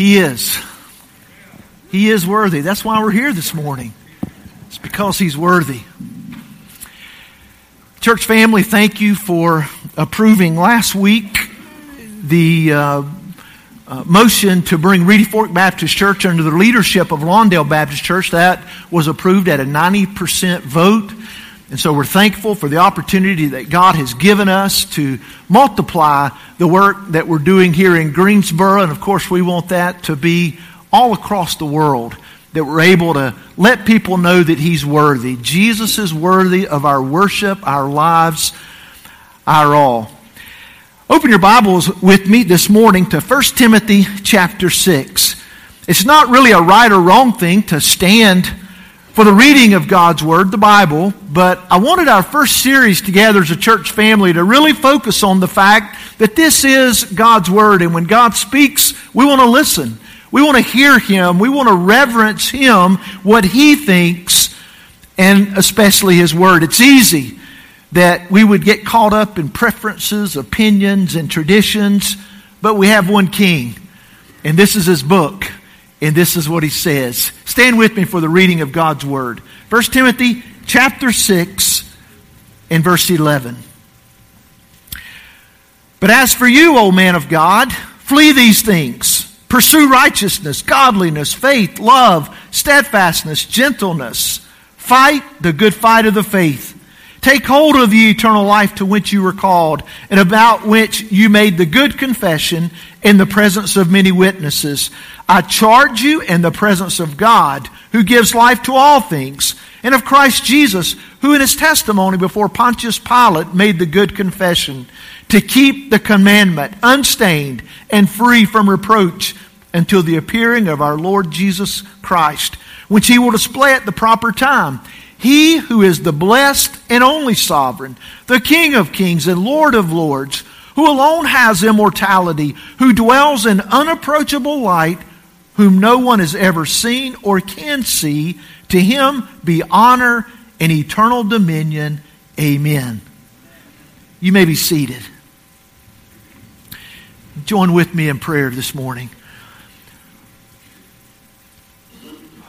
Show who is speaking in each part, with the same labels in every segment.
Speaker 1: He is. He is worthy. That's why we're here this morning. It's because He's worthy. Church family, thank you for approving last week the uh, uh, motion to bring Reedy Fork Baptist Church under the leadership of Lawndale Baptist Church. That was approved at a 90% vote. And so we're thankful for the opportunity that God has given us to multiply the work that we're doing here in Greensboro. And of course, we want that to be all across the world, that we're able to let people know that He's worthy. Jesus is worthy of our worship, our lives, our all. Open your Bibles with me this morning to 1 Timothy chapter 6. It's not really a right or wrong thing to stand for the reading of God's Word, the Bible, but I wanted our first series together as a church family to really focus on the fact that this is God's Word, and when God speaks, we want to listen. We want to hear Him. We want to reverence Him, what He thinks, and especially His Word. It's easy that we would get caught up in preferences, opinions, and traditions, but we have one King, and this is His book, and this is what He says. Stand with me for the reading of God's Word. 1 Timothy chapter 6 and verse 11. But as for you, O man of God, flee these things Pursue righteousness, godliness, faith, love, steadfastness, gentleness. Fight the good fight of the faith. Take hold of the eternal life to which you were called and about which you made the good confession in the presence of many witnesses. I charge you in the presence of God who gives life to all things and of Christ Jesus who in his testimony before Pontius Pilate made the good confession to keep the commandment unstained and free from reproach until the appearing of our Lord Jesus Christ, which he will display at the proper time. He who is the blessed and only sovereign, the King of kings and Lord of lords, who alone has immortality, who dwells in unapproachable light, whom no one has ever seen or can see, to him be honor and eternal dominion. Amen. You may be seated. Join with me in prayer this morning.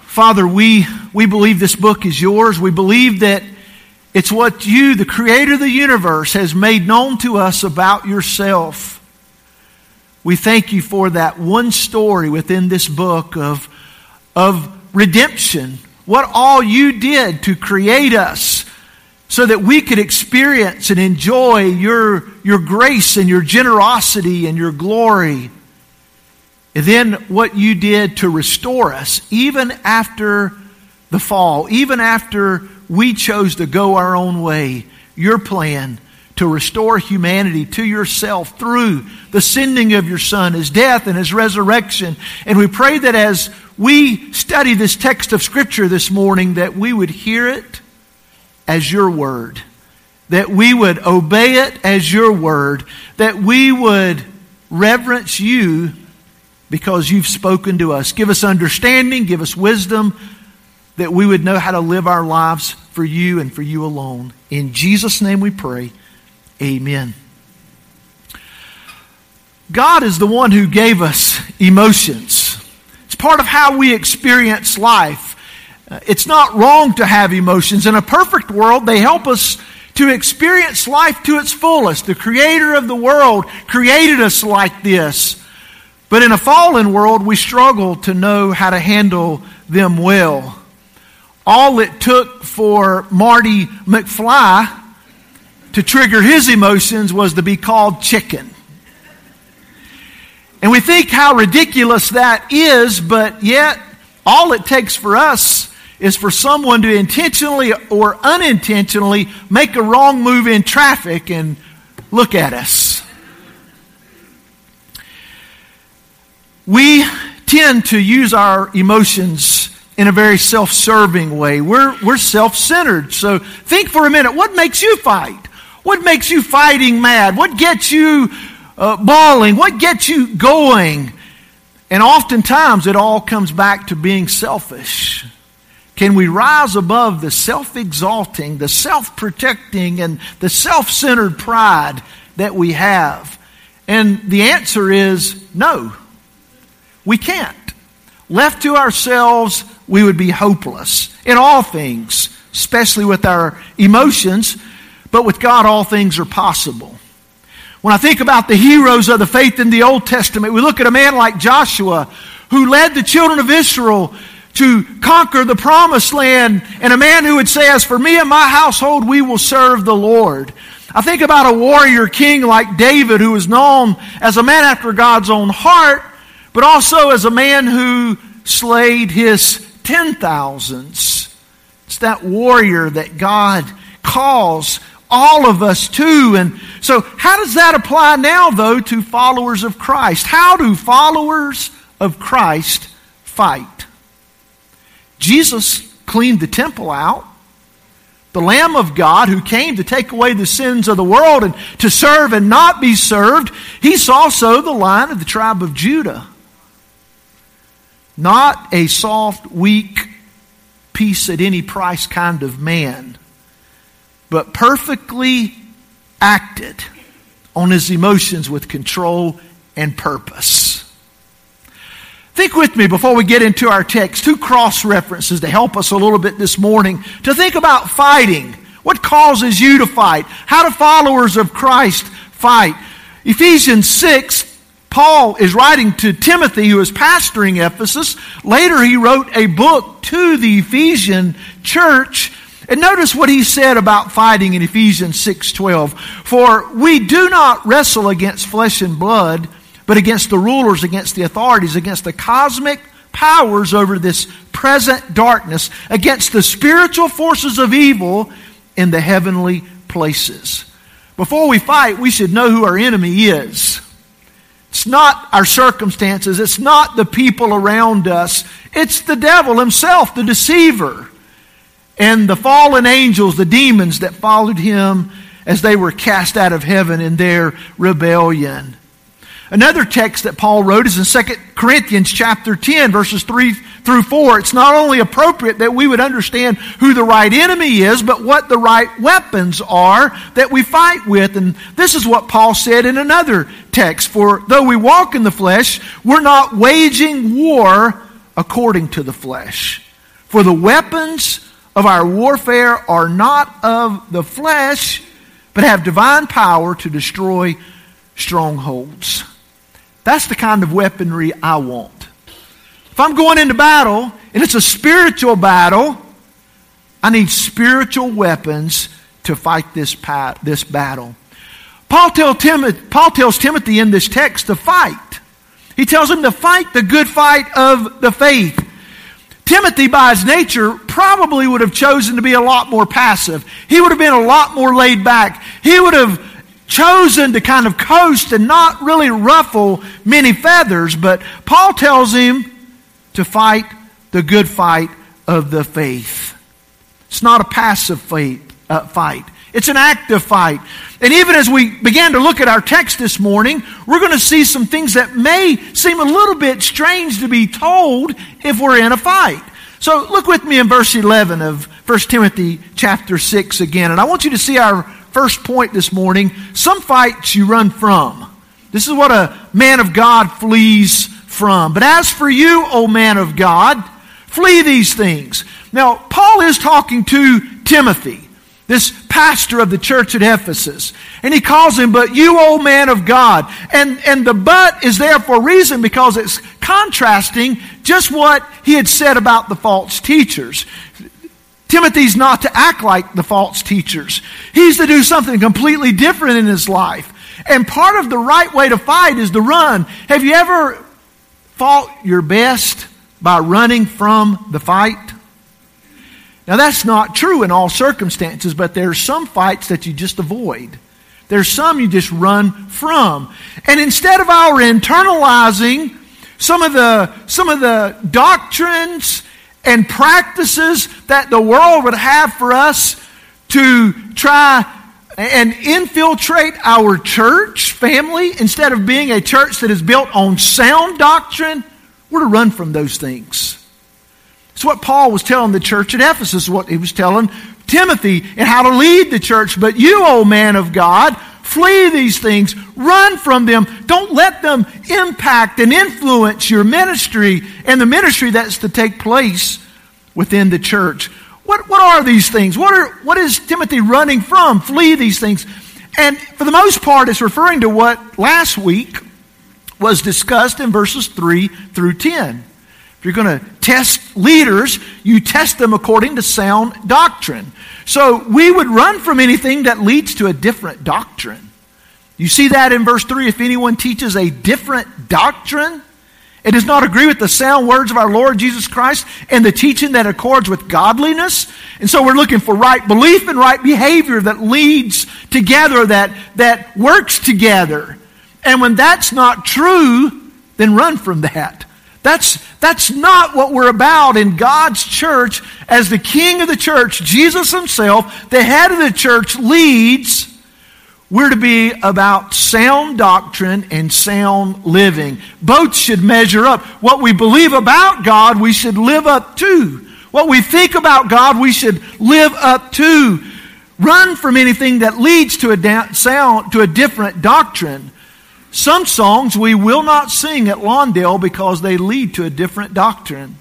Speaker 1: Father, we, we believe this book is yours. We believe that it's what you, the creator of the universe, has made known to us about yourself. We thank you for that one story within this book of, of redemption. What all you did to create us so that we could experience and enjoy your, your grace and your generosity and your glory. And then what you did to restore us, even after the fall, even after we chose to go our own way, your plan to restore humanity to yourself through the sending of your Son, His death and His resurrection. And we pray that as we study this text of Scripture this morning, that we would hear it as your word, that we would obey it as your word, that we would reverence you because you've spoken to us. Give us understanding, give us wisdom, that we would know how to live our lives for you and for you alone. In Jesus' name we pray. Amen. God is the one who gave us emotions. It's part of how we experience life. Uh, it's not wrong to have emotions. In a perfect world, they help us to experience life to its fullest. The creator of the world created us like this. But in a fallen world, we struggle to know how to handle them well. All it took for Marty McFly to trigger his emotions was to be called chicken. And we think how ridiculous that is, but yet all it takes for us is for someone to intentionally or unintentionally make a wrong move in traffic and look at us. We tend to use our emotions in a very self serving way. We're, we're self centered. So think for a minute what makes you fight? What makes you fighting mad? What gets you uh, bawling? What gets you going? And oftentimes it all comes back to being selfish. Can we rise above the self exalting, the self protecting, and the self centered pride that we have? And the answer is no. We can't. Left to ourselves, we would be hopeless in all things, especially with our emotions. But with God, all things are possible. When I think about the heroes of the faith in the Old Testament, we look at a man like Joshua who led the children of Israel to conquer the promised land, and a man who would say, As for me and my household, we will serve the Lord. I think about a warrior king like David, who was known as a man after God's own heart, but also as a man who slayed his ten thousands. It's that warrior that God calls all of us to. And so, how does that apply now, though, to followers of Christ? How do followers of Christ fight? Jesus cleaned the temple out. The Lamb of God who came to take away the sins of the world and to serve and not be served, he's also the lion of the tribe of Judah. Not a soft, weak, peace at any price kind of man, but perfectly acted on his emotions with control and purpose. Think with me before we get into our text, two cross references to help us a little bit this morning to think about fighting. What causes you to fight? How do followers of Christ fight? Ephesians 6 Paul is writing to Timothy, who is pastoring Ephesus. Later, he wrote a book to the Ephesian church. And notice what he said about fighting in Ephesians 6:12. For we do not wrestle against flesh and blood, but against the rulers, against the authorities, against the cosmic powers over this present darkness, against the spiritual forces of evil in the heavenly places. Before we fight, we should know who our enemy is. It's not our circumstances. It's not the people around us. It's the devil himself, the deceiver, and the fallen angels, the demons that followed him as they were cast out of heaven in their rebellion. Another text that Paul wrote is in 2 Corinthians chapter 10 verses 3 through 4. It's not only appropriate that we would understand who the right enemy is, but what the right weapons are that we fight with. And this is what Paul said in another text. For though we walk in the flesh, we're not waging war according to the flesh. For the weapons of our warfare are not of the flesh, but have divine power to destroy strongholds. That's the kind of weaponry I want. If I'm going into battle and it's a spiritual battle, I need spiritual weapons to fight this, this battle. Paul, tell Paul tells Timothy in this text to fight. He tells him to fight the good fight of the faith. Timothy, by his nature, probably would have chosen to be a lot more passive. He would have been a lot more laid back. He would have chosen to kind of coast and not really ruffle many feathers, but Paul tells him to fight the good fight of the faith. It's not a passive fight. Uh, fight. It's an active fight. And even as we began to look at our text this morning, we're going to see some things that may seem a little bit strange to be told if we're in a fight. So look with me in verse 11 of 1 Timothy chapter 6 again. And I want you to see our first point this morning some fights you run from. This is what a man of God flees from. But as for you, O man of God, flee these things. Now, Paul is talking to Timothy, this pastor of the church at Ephesus. And he calls him, but you, O man of God. And, and the but is there for a reason because it's contrasting just what he had said about the false teachers. Timothy's not to act like the false teachers. He's to do something completely different in his life. And part of the right way to fight is to run. Have you ever fought your best by running from the fight? Now, that's not true in all circumstances, but there are some fights that you just avoid. There's some you just run from. And instead of our internalizing some of the, some of the doctrines and practices that the world would have for us to try and infiltrate our church family instead of being a church that is built on sound doctrine, we're to run from those things. It's what Paul was telling the church at Ephesus, what he was telling Timothy, and how to lead the church. But you, O man of God, Flee these things. Run from them. Don't let them impact and influence your ministry and the ministry that's to take place within the church. What, what are these things? What, are, what is Timothy running from? Flee these things. And for the most part, it's referring to what last week was discussed in verses 3 through 10. If you're going to test leaders, you test them according to sound doctrine. So we would run from anything that leads to a different doctrine. You see that in verse 3 if anyone teaches a different doctrine, it does not agree with the sound words of our Lord Jesus Christ and the teaching that accords with godliness. And so we're looking for right belief and right behavior that leads together, that, that works together. And when that's not true, then run from that. That's, that's not what we're about in God's church as the king of the church, Jesus himself, the head of the church, leads. We're to be about sound doctrine and sound living. Both should measure up. What we believe about God, we should live up to. What we think about God, we should live up to. Run from anything that leads to a da- sound, to a different doctrine. Some songs we will not sing at Lawndale because they lead to a different doctrine.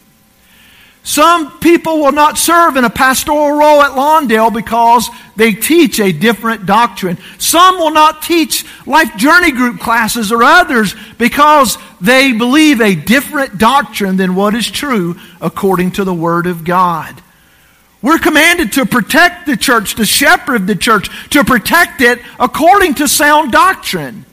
Speaker 1: Some people will not serve in a pastoral role at Lawndale because they teach a different doctrine. Some will not teach life journey group classes or others because they believe a different doctrine than what is true according to the Word of God. We're commanded to protect the church, to shepherd the church, to protect it according to sound doctrine.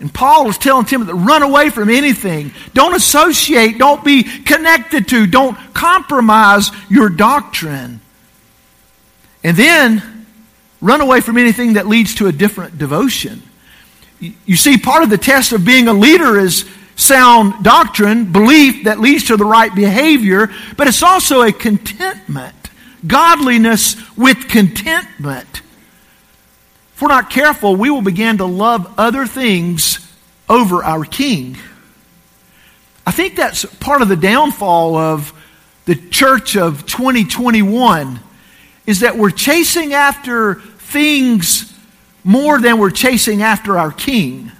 Speaker 1: And Paul is telling Timothy, to run away from anything. Don't associate. Don't be connected to. Don't compromise your doctrine. And then run away from anything that leads to a different devotion. You see, part of the test of being a leader is sound doctrine, belief that leads to the right behavior, but it's also a contentment. Godliness with contentment. If we're not careful, we will begin to love other things over our King. I think that's part of the downfall of the church of 2021 is that we're chasing after things more than we're chasing after our King.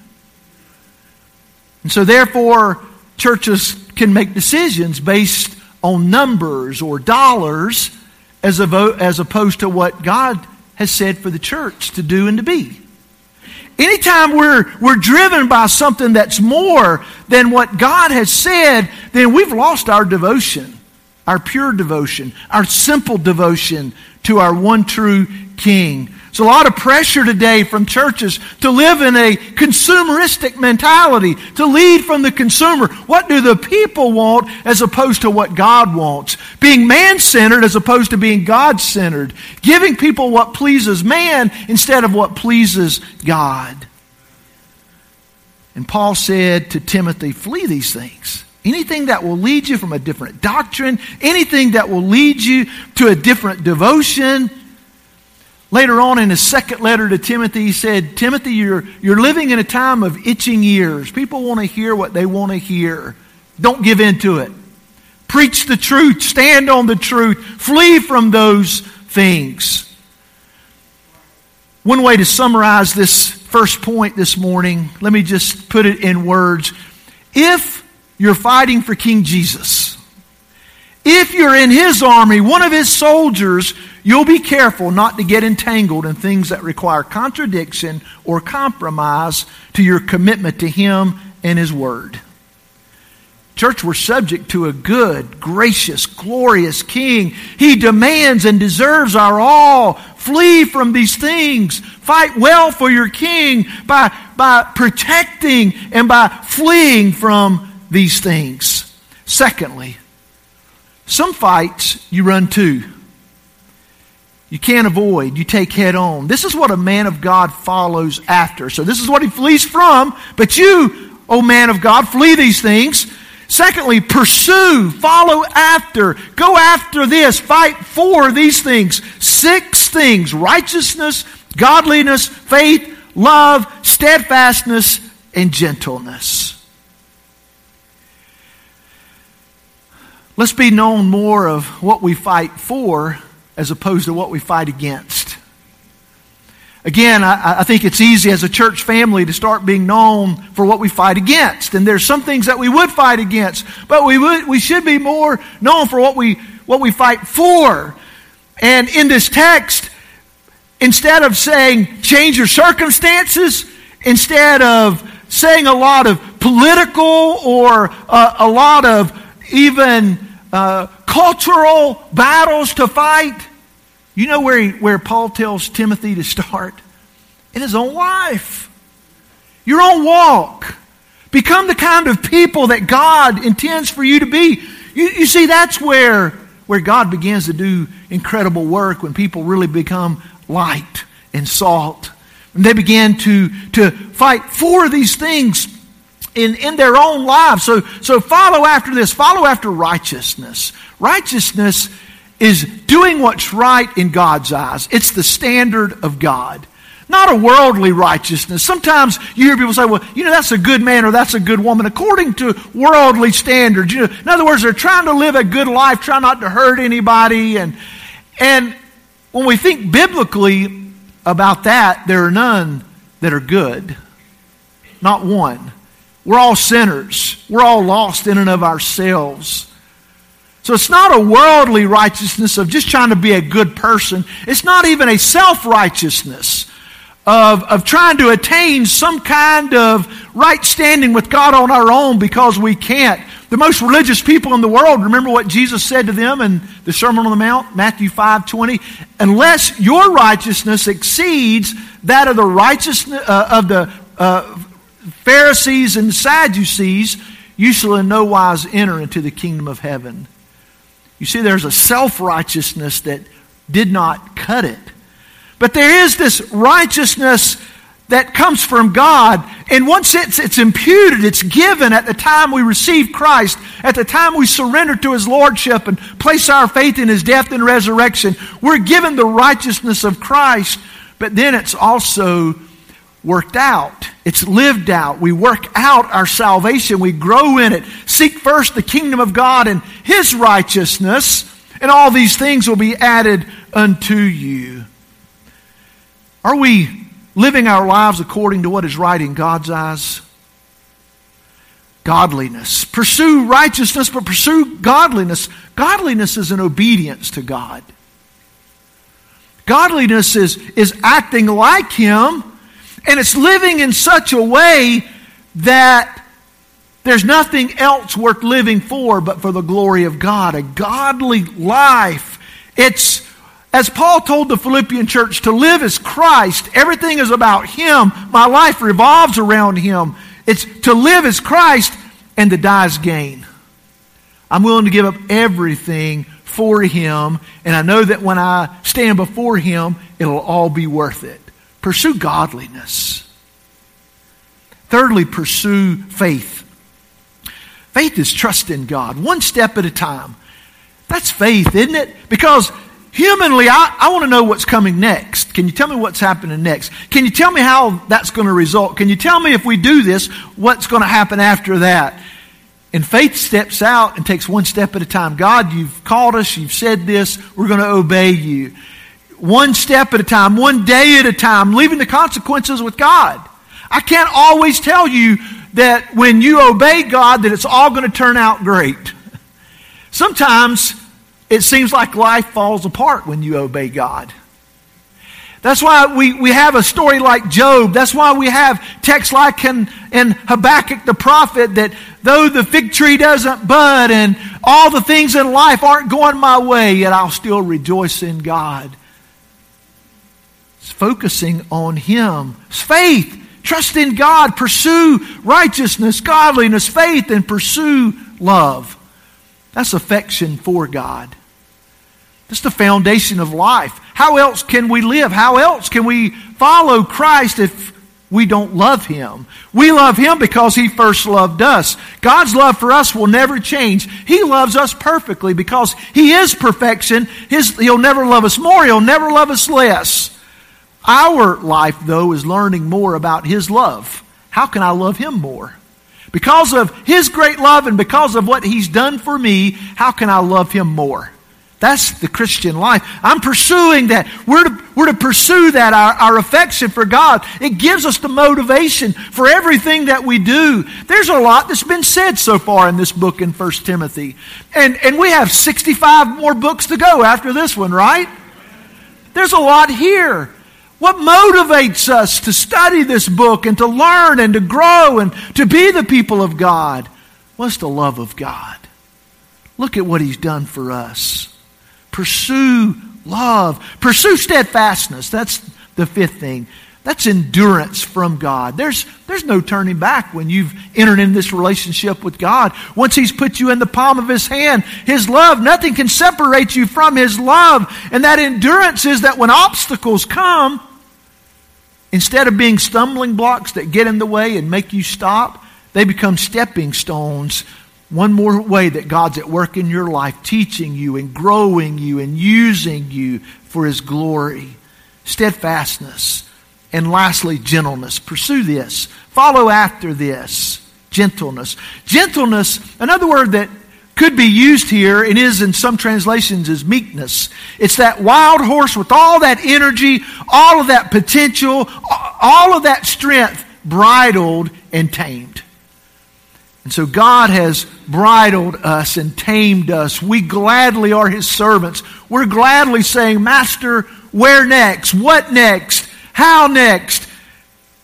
Speaker 1: And so, therefore, churches can make decisions based on numbers or dollars as, opposed to what God has said for the church to do and to be. Anytime we're, we're driven by something that's more than what God has said, then we've lost our devotion, our pure devotion, our simple devotion to our one true King. There's a lot of pressure today from churches to live in a consumeristic mentality, to lead from the consumer. What do the people want as opposed to what God wants? Being man centered as opposed to being God centered. Giving people what pleases man instead of what pleases God. And Paul said to Timothy, flee these things. Anything that will lead you from a different doctrine, anything that will lead you to a different devotion, Later on in his second letter to Timothy, he said, Timothy, you're, you're living in a time of itching ears. People want to hear what they want to hear. Don't give in to it. Preach the truth. Stand on the truth. Flee from those things. One way to summarize this first point this morning, let me just put it in words. If you're fighting for King Jesus, if you're in his army, one of his soldiers, You'll be careful not to get entangled in things that require contradiction or compromise to your commitment to Him and His Word. Church, we're subject to a good, gracious, glorious King. He demands and deserves our all. Flee from these things. Fight well for your King by, by protecting and by fleeing from these things. Secondly, some fights you run to. You can't avoid. You take head on. This is what a man of God follows after. So this is what he flees from. But you, O man of God, flee these things. Secondly, pursue, follow after, go after this, fight for these things. Six things righteousness, godliness, faith, love, steadfastness, and gentleness. Let's be known more of what we fight for as opposed to what we fight against. Again, I, I, think it's easy as a church family to start being known for what we fight against. And there's some things that we would fight against, but we would, we should be more known for what we, what we fight for. And in this text, instead of saying change your circumstances, instead of saying a lot of political or uh, a lot of even uh, cultural battles to fight, you know where, he, where Paul tells Timothy to start? In his own life. Your own walk. Become the kind of people that God intends for you to be. You, you see, that's where, where God begins to do incredible work when people really become light and salt. And they begin to, to fight for these things in, in their own lives. So, so follow after this. Follow after righteousness. Righteousness is doing what's right in God's eyes. It's the standard of God. Not a worldly righteousness. Sometimes you hear people say, well, you know, that's a good man or that's a good woman according to worldly standards. You know, in other words, they're trying to live a good life, try not to hurt anybody. And, and when we think biblically about that, there are none that are good. Not one. We're all sinners. We're all lost in and of ourselves. So it's not a worldly righteousness of just trying to be a good person. It's not even a self righteousness of, of trying to attain some kind of right standing with God on our own because we can't. The most religious people in the world, remember what Jesus said to them in the Sermon on the Mount, Matthew 5 20? Unless your righteousness exceeds that of the righteousness uh, of the uh, Pharisees and Sadducees, you shall in no wise enter into the kingdom of heaven. You see, there's a self righteousness that did not cut it. But there is this righteousness that comes from God. And once it's, it's imputed, it's given at the time we receive Christ, at the time we surrender to His Lordship and place our faith in His death and resurrection, we're given the righteousness of Christ. But then it's also worked out. It's lived out. We work out our salvation. We grow in it. Seek first the kingdom of God and His righteousness, and all these things will be added unto you. Are we living our lives according to what is right in God's eyes? Godliness. Pursue righteousness, but pursue godliness. Godliness is an obedience to God. Godliness is, is acting like Him and it's living in such a way that there's nothing else worth living for but for the glory of God. A godly life. It's, as Paul told the Philippian church, to live as Christ. Everything is about Him. My life revolves around Him. It's to live as Christ and to die as gain. I'm willing to give up everything for Him, and I know that when I stand before Him, it'll all be worth it. Pursue godliness. Thirdly, pursue faith. Faith is trust in God, one step at a time. That's faith, isn't it? Because humanly, I, I want to know what's coming next. Can you tell me what's happening next? Can you tell me how that's going to result? Can you tell me if we do this, what's going to happen after that? And faith steps out and takes one step at a time. God, you've called us, you've said this, we're going to obey you one step at a time, one day at a time, leaving the consequences with God. I can't always tell you that when you obey God that it's all going to turn out great. Sometimes it seems like life falls apart when you obey God. That's why we, we have a story like Job. That's why we have texts like in, in Habakkuk the prophet that though the fig tree doesn't bud and all the things in life aren't going my way, yet I'll still rejoice in God focusing on Him. Faith. Trust in God. Pursue righteousness, godliness, faith, and pursue love. That's affection for God. That's the foundation of life. How else can we live? How else can we follow Christ if we don't love Him? We love Him because He first loved us. God's love for us will never change. He loves us perfectly because He is perfection. His, he'll never love us more. He'll never love us less. Our life, though, is learning more about His love. How can I love Him more? Because of His great love and because of what He's done for me, how can I love Him more? That's the Christian life. I'm pursuing that. We're to, we're to pursue that, our, our affection for God. It gives us the motivation for everything that we do. There's a lot that's been said so far in this book in 1 Timothy. And, and we have 65 more books to go after this one, right? There's a lot here. What motivates us to study this book and to learn and to grow and to be the people of God? What's the love of God? Look at what He's done for us. Pursue love. Pursue steadfastness. That's the fifth thing. That's endurance from God. There's, there's no turning back when you've entered in this relationship with God. Once He's put you in the palm of His hand, His love, nothing can separate you from His love. And that endurance is that when obstacles come, instead of being stumbling blocks that get in the way and make you stop, they become stepping stones one more way that God's at work in your life, teaching you and growing you and using you for His glory. Steadfastness. And lastly, gentleness. Pursue this. Follow after this. Gentleness. Gentleness, another word that could be used here and is in some translations is meekness. It's that wild horse with all that energy, all of that potential, all of that strength bridled and tamed. And so God has bridled us and tamed us. We gladly are His servants. We're gladly saying, Master, where next? What next? How next?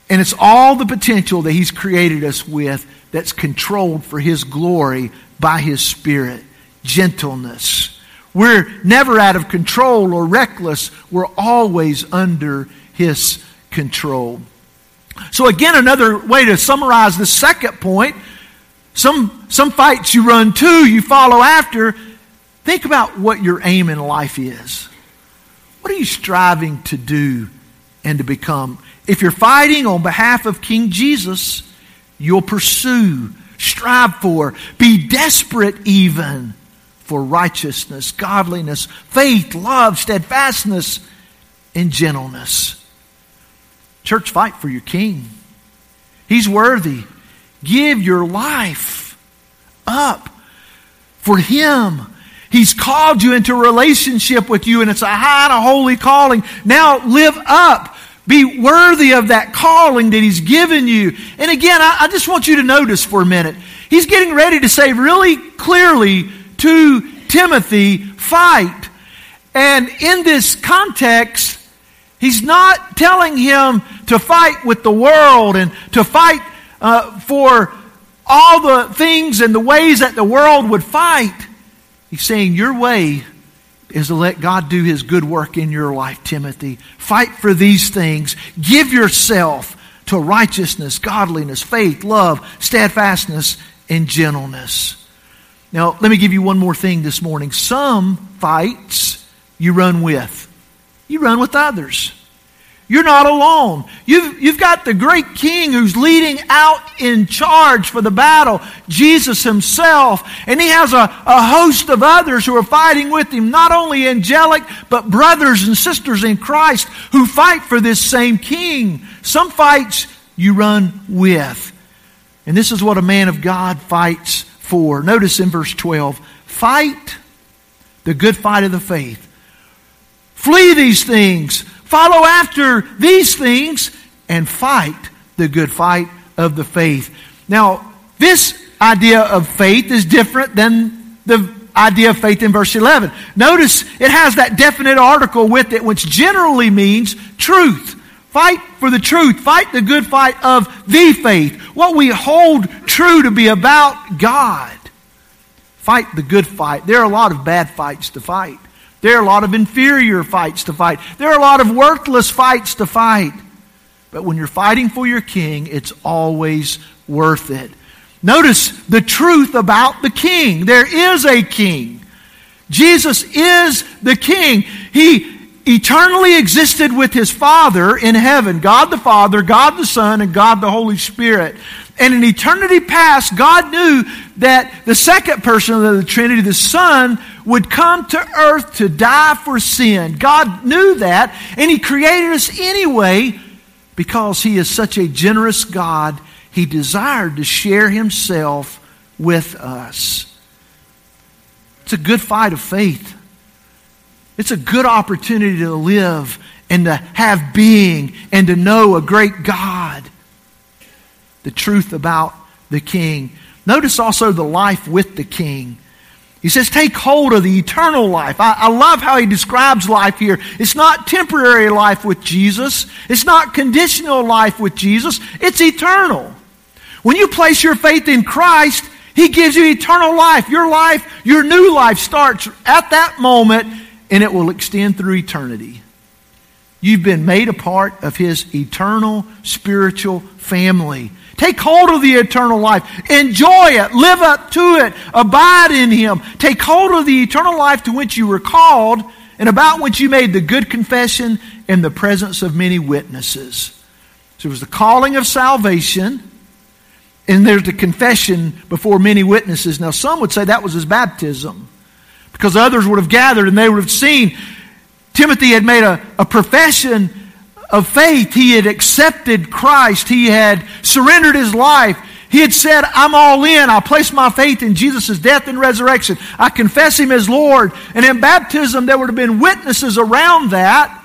Speaker 1: And it's all the potential that He's created us with that's controlled for His glory by His Spirit. Gentleness. We're never out of control or reckless. We're always under His control. So, again, another way to summarize the second point some, some fights you run to, you follow after. Think about what your aim in life is. What are you striving to do and to become? If you're fighting on behalf of King Jesus, you'll pursue, strive for, be desperate even for righteousness, godliness, faith, love, steadfastness, and gentleness. Church, fight for your King. He's worthy. Give your life up for Him. He's called you into relationship with you, and it's a high and a holy calling. Now live up. Be worthy of that calling that He's given you. And again, I, I just want you to notice for a minute. He's getting ready to say really clearly to Timothy, fight. And in this context, he's not telling him to fight with the world and to fight uh, for all the things and the ways that the world would fight. He's saying your way is to let God do his good work in your life, Timothy. Fight for these things. Give yourself to righteousness, godliness, faith, love, steadfastness, and gentleness. Now, let me give you one more thing this morning. Some fights you run with, you run with others. You're not alone. You've, you've got the great king who's leading out in charge for the battle, Jesus himself. And he has a, a host of others who are fighting with him, not only angelic, but brothers and sisters in Christ who fight for this same king. Some fights you run with. And this is what a man of God fights for. Notice in verse 12 fight the good fight of the faith. Flee these things Follow after these things and fight the good fight of the faith. Now, this idea of faith is different than the idea of faith in verse 11. Notice it has that definite article with it, which generally means truth. Fight for the truth. Fight the good fight of the faith. What we hold true to be about God. Fight the good fight. There are a lot of bad fights to fight. There are a lot of inferior fights to fight. There are a lot of worthless fights to fight. But when you're fighting for your king, it's always worth it. Notice the truth about the king. There is a king. Jesus is the king. He eternally existed with his Father in heaven God the Father, God the Son, and God the Holy Spirit. And in eternity past, God knew that the second person of the Trinity, the Son, would come to earth to die for sin. God knew that, and He created us anyway because He is such a generous God. He desired to share Himself with us. It's a good fight of faith. It's a good opportunity to live and to have being and to know a great God. The truth about the King. Notice also the life with the King. He says, take hold of the eternal life. I, I, love how he describes life here. It's not temporary life with Jesus. It's not conditional life with Jesus. It's eternal. When you place your faith in Christ, he gives you eternal life. Your life, your new life starts at that moment and it will extend through eternity. You've been made a part of his eternal spiritual family. Take hold of the eternal life. Enjoy it. Live up to it. Abide in Him. Take hold of the eternal life to which you were called and about which you made the good confession in the presence of many witnesses. So it was the calling of salvation, and there's the confession before many witnesses. Now, some would say that was his baptism because others would have gathered and they would have seen Timothy had made a, a profession of faith. He had accepted Christ. He had surrendered his life. He had said, I'm all in. I place my faith in Jesus' death and resurrection. I confess him as Lord. And in baptism, there would have been witnesses around that.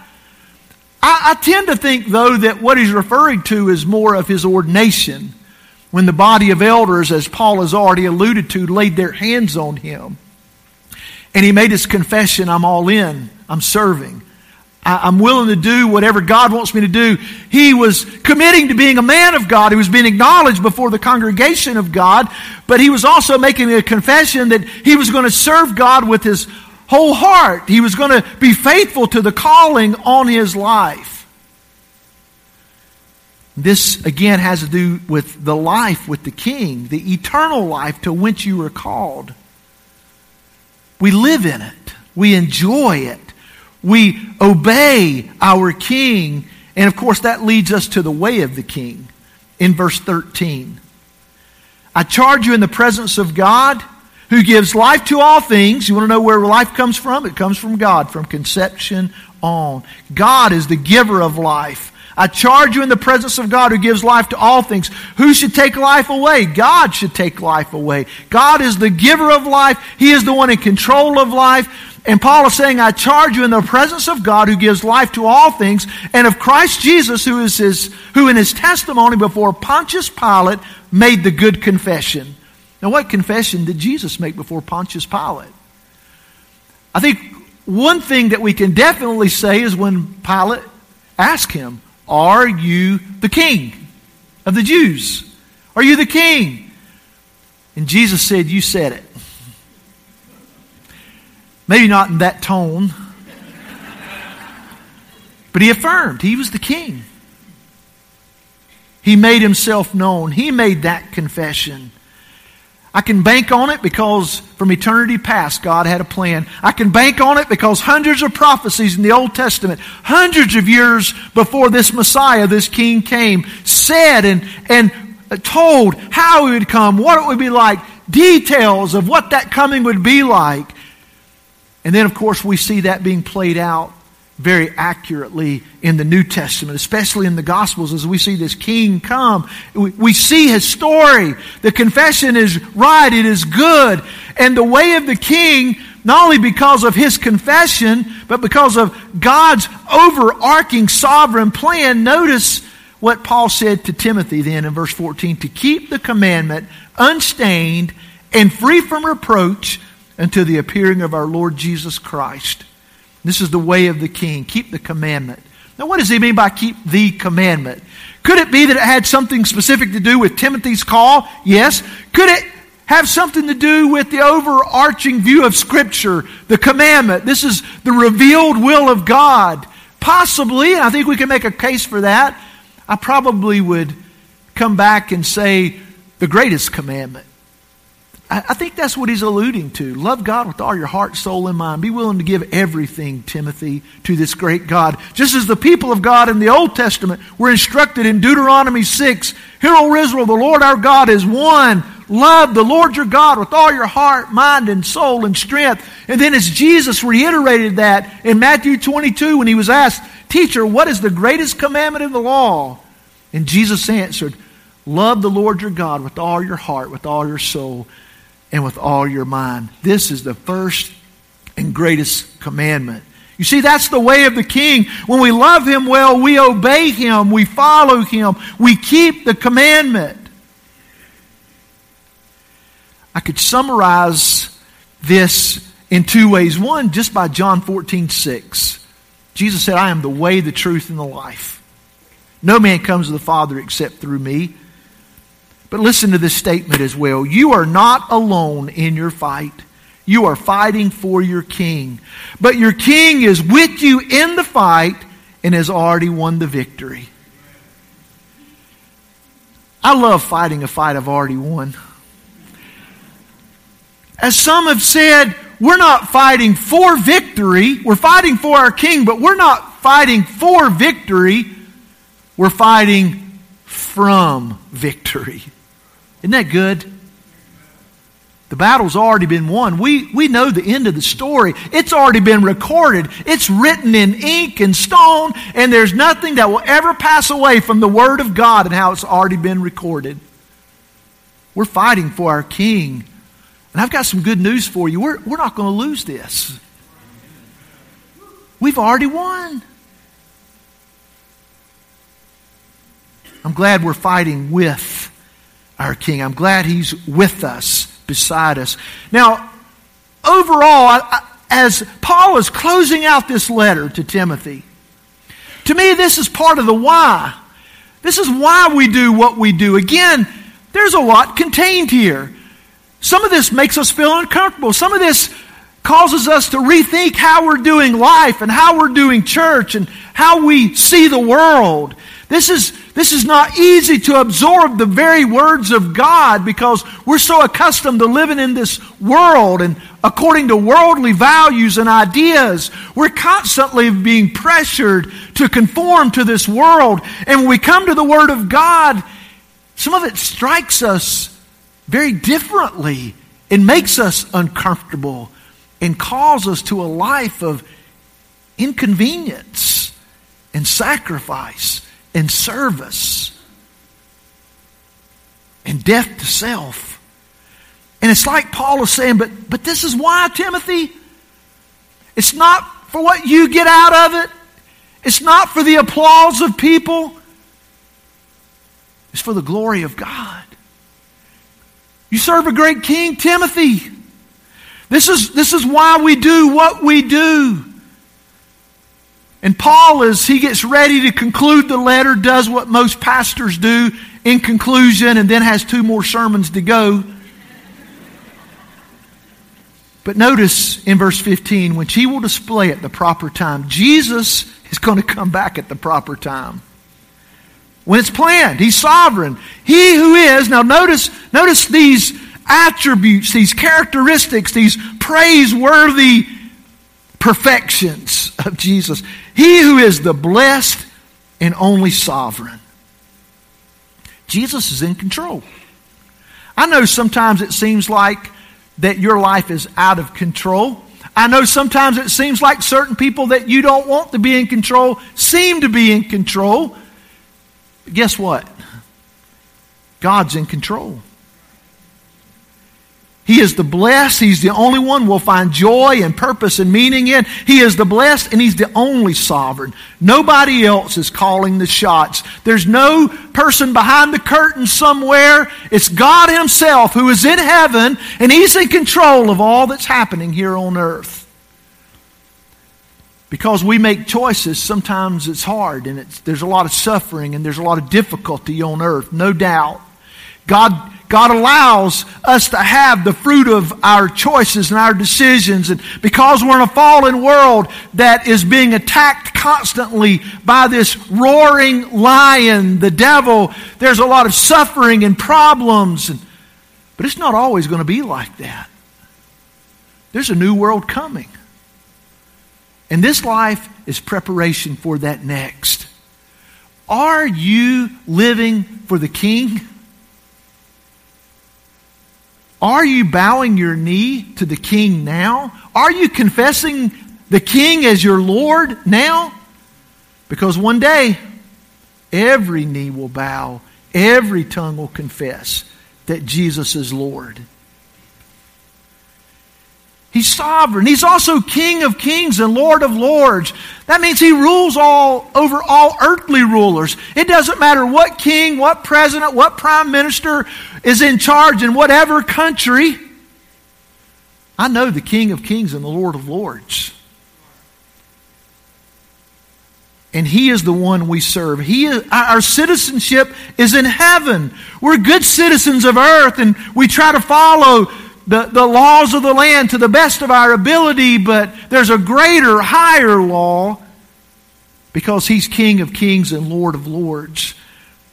Speaker 1: I, I tend to think, though, that what he's referring to is more of his ordination when the body of elders, as Paul has already alluded to, laid their hands on him. And he made his confession, I'm all in. I'm serving. I'm willing to do whatever God wants me to do. He was committing to being a man of God. He was being acknowledged before the congregation of God, but he was also making a confession that he was going to serve God with his whole heart. He was going to be faithful to the calling on his life. This, again, has to do with the life with the king, the eternal life to which you were called. We live in it, we enjoy it. We obey our king. And of course, that leads us to the way of the king in verse 13. I charge you in the presence of God who gives life to all things. You want to know where life comes from? It comes from God, from conception on. God is the giver of life. I charge you in the presence of God who gives life to all things. Who should take life away? God should take life away. God is the giver of life. He is the one in control of life. And Paul is saying, I charge you in the presence of God who gives life to all things, and of Christ Jesus, who is his, who in his testimony before Pontius Pilate made the good confession. Now, what confession did Jesus make before Pontius Pilate? I think one thing that we can definitely say is when Pilate asked him, Are you the king of the Jews? Are you the king? And Jesus said, You said it. Maybe not in that tone. But he affirmed he was the king. He made himself known. He made that confession. I can bank on it because from eternity past, God had a plan. I can bank on it because hundreds of prophecies in the Old Testament, hundreds of years before this Messiah, this King came, said and, and told how he would come, what it would be like, details of what that coming would be like. And then, of course, we see that being played out very accurately in the New Testament, especially in the Gospels, as we see this king come. We, see his story. The confession is right, it is good. And the way of the king, not only because of his confession, but because of God's overarching sovereign plan, notice what Paul said to Timothy then in verse 14 to keep the commandment unstained and free from reproach until the appearing of our Lord Jesus Christ. This is the way of the king. Keep the commandment. Now, what does he mean by keep the commandment? Could it be that it had something specific to do with Timothy's call? Yes. Could it have something to do with the overarching view of Scripture, the commandment? This is the revealed will of God. Possibly, and I think we can make a case for that. I probably would come back and say the greatest commandment. I think that's what he's alluding to. Love God with all your heart, soul, and mind. Be willing to give everything, Timothy, to this great God. Just as the people of God in the Old Testament were instructed in Deuteronomy 6 Hear, O Israel, the Lord our God is one. Love the Lord your God with all your heart, mind, and soul and strength. And then as Jesus reiterated that in Matthew 22 when he was asked, Teacher, what is the greatest commandment in the law? And Jesus answered, Love the Lord your God with all your heart, with all your soul and with all your mind. This is the first and greatest commandment. You see, that's the way of the king. When we love him well, we obey him, we follow him, we keep the commandment. I could summarize this in two ways. One, just by John 14, 6. Jesus said, I am the way, the truth, and the life. No man comes to the Father except through me. But listen to this statement as well. You are not alone in your fight. You are fighting for your king. But your king is with you in the fight and has already won the victory. I love fighting a fight I've already won. As some have said, we're not fighting for victory. We're fighting for our king, but we're not fighting for victory. We're fighting from victory. Isn't that good? The battle's already been won. We, we know the end of the story. It's already been recorded. It's written in ink and stone, and there's nothing that will ever pass away from the Word of God and how it's already been recorded. We're fighting for our King. And I've got some good news for you. We're, we're not going to lose this. We've already won. I'm glad we're fighting with our King. I'm glad He's with us, beside us. Now, overall, as Paul is closing out this letter to Timothy, to me, this is part of the why. This is why we do what we do. Again, there's a lot contained here. Some of this makes us feel uncomfortable. Some of this causes us to rethink how we're doing life and how we're doing church and how we see the world. This is, this is not easy to absorb the very words of God because we're so accustomed to living in this world and according to worldly values and ideas. We're constantly being pressured to conform to this world. And when we come to the Word of God, some of it strikes us very differently and makes us uncomfortable and calls us to a life of inconvenience and sacrifice and service and death to self. And it's like Paul is saying, but, but this is why, Timothy. It's not for what you get out of it. It's not for the applause of people. It's for the glory of God. You serve a great king, Timothy. This is, this is why we do what we do. And Paul, as he gets ready to conclude the letter, does what most pastors do in conclusion and then has two more sermons to go. But notice in verse 15, which he will display at the proper time, Jesus is going to come back at the proper time. When it's planned, he's sovereign. He who is, now notice, notice these attributes, these characteristics, these praiseworthy perfections of Jesus. He who is the blessed and only sovereign. Jesus is in control. I know sometimes it seems like that your life is out of control. I know sometimes it seems like certain people that you don't want to be in control seem to be in control. But guess what? God's in control. He is the blessed. He's the only one we'll find joy and purpose and meaning in. He is the blessed and He's the only sovereign. Nobody else is calling the shots. There's no person behind the curtain somewhere. It's God Himself who is in heaven and He's in control of all that's happening here on earth. Because we make choices, sometimes it's hard and it's, there's a lot of suffering and there's a lot of difficulty on earth, no doubt. God God allows us to have the fruit of our choices and our decisions. And because we're in a fallen world that is being attacked constantly by this roaring lion, the devil, there's a lot of suffering and problems. And, but it's not always going to be like that. There's a new world coming. And this life is preparation for that next. Are you living for the King? Are you bowing your knee to the king now? Are you confessing the king as your Lord now? Because one day, every knee will bow, every tongue will confess that Jesus is Lord. He He's sovereign. He's also King of kings and Lord of lords. That means he rules all over all earthly rulers. It doesn't matter what king, what president, what prime minister is in charge in whatever country. I know the King of kings and the Lord of lords. And he is the one we serve. He is, our citizenship is in heaven. We're good citizens of earth and we try to follow the, the laws of the land to the best of our ability, but there's a greater, higher law because he's King of kings and Lord of lords.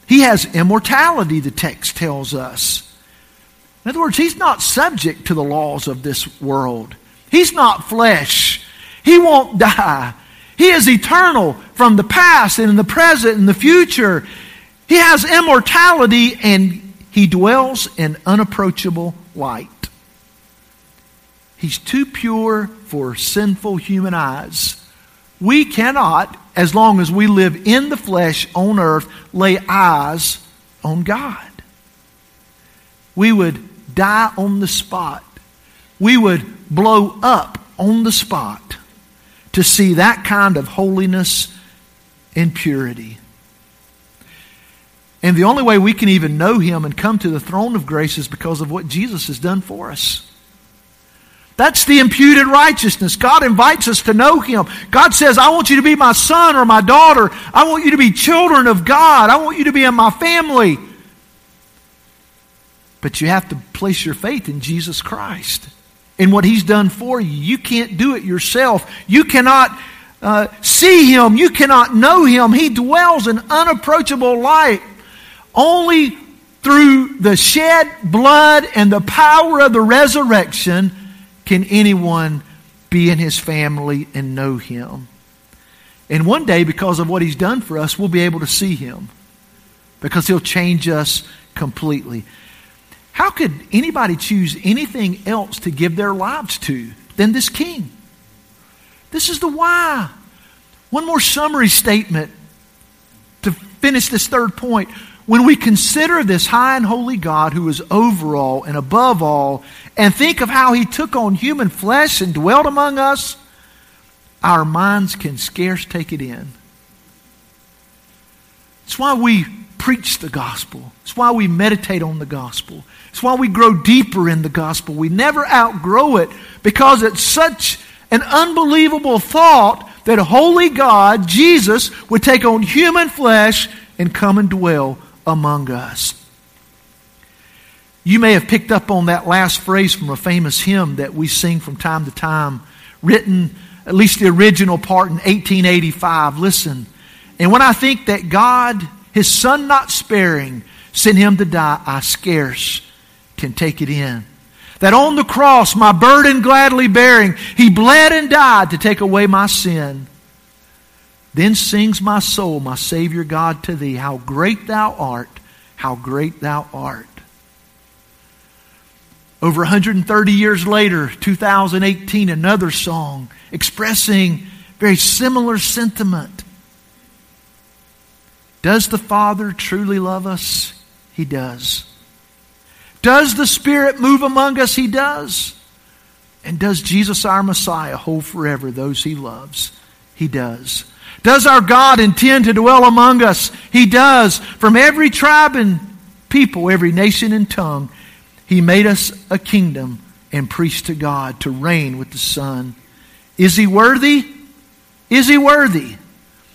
Speaker 1: He has immortality, the text tells us. In other words, he's not subject to the laws of this world. He's not flesh. He won't die. He is eternal from the past and in the present and the future. He has immortality and he dwells in unapproachable light. He's too pure for sinful human eyes. We cannot, as long as we live in the flesh on earth, lay eyes on God. We would die on the spot. We would blow up on the spot to see that kind of holiness and purity. And the only way we can even know Him and come to the throne of grace is because of what Jesus has done for us. That's the imputed righteousness. God invites us to know Him. God says, I want you to be my son or my daughter. I want you to be children of God. I want you to be in my family. But you have to place your faith in Jesus Christ in what He's done for you. You can't do it yourself. You cannot uh, see Him. You cannot know Him. He dwells in unapproachable light. Only through the shed blood and the power of the resurrection can anyone be in His family and know Him. And one day, because of what He's done for us, we'll be able to see Him because He'll change us completely. How could anybody choose anything else to give their lives to than this king? This is the why. One more summary statement to finish this third point. When we consider this high and holy God who is over all and above all, and think of how he took on human flesh and dwelt among us, our minds can scarce take it in. It's why we preach the gospel. It's why we meditate on the gospel. It's why we grow deeper in the gospel. We never outgrow it because it's such an unbelievable thought that holy God, Jesus, would take on human flesh and come and dwell among us. You may have picked up on that last phrase from a famous hymn that we sing from time to time, written, at least the original part, in 1885. Listen. And when I think that God, his son not sparing, sent him to die, I scarce can take it in. That on the cross, my burden gladly bearing, he bled and died to take away my sin. Then sings my soul, my Savior God, to thee, How great thou art, how great thou art. Over 130 years later, 2018, another song expressing very similar sentiment. Does the Father truly love us? He does. Does the Spirit move among us? He does. And does Jesus, our Messiah, hold forever those he loves? He does. Does our God intend to dwell among us? He does. From every tribe and people, every nation and tongue, he made us a kingdom and priest to God to reign with the Son. Is he worthy? Is he worthy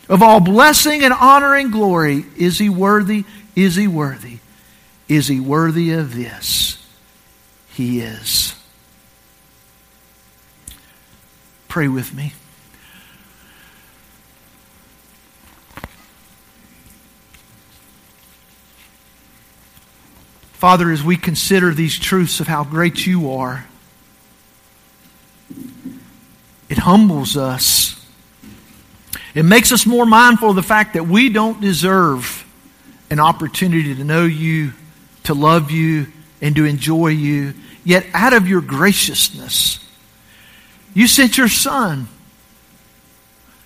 Speaker 1: of all blessing and honor and glory? Is he worthy? Is he worthy? Is he worthy of this? He is. Pray with me. Father, as we consider these truths of how great you are, it humbles us. It makes us more mindful of the fact that we don't deserve an opportunity to know you to love you and to enjoy you. Yet, out of your graciousness, you sent your Son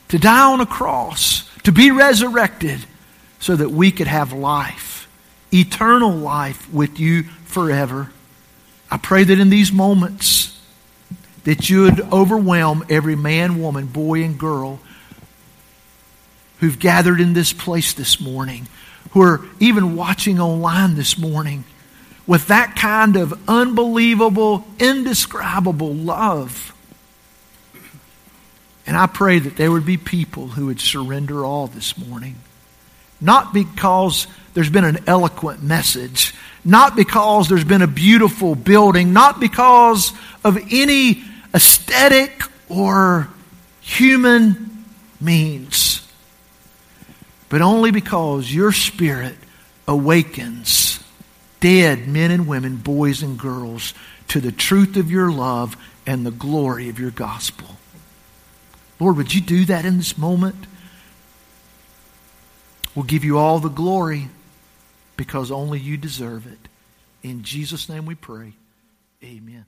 Speaker 1: to die on a cross, to be resurrected, so that we could have life, eternal life with you forever. I pray that in these moments that you would overwhelm every man, woman, boy, and girl who've gathered in this place this morning, who are even watching online this morning, with that kind of unbelievable, indescribable love. And I pray that there would be people who would surrender all this morning. Not because there's been an eloquent message, not because there's been a beautiful building, not because of any aesthetic or human means, but only because your spirit awakens dead men and women, boys and girls, to the truth of your love and the glory of your gospel. Lord, would you do that in this moment? We'll give you all the glory because only you deserve it. In Jesus' name we pray. Amen.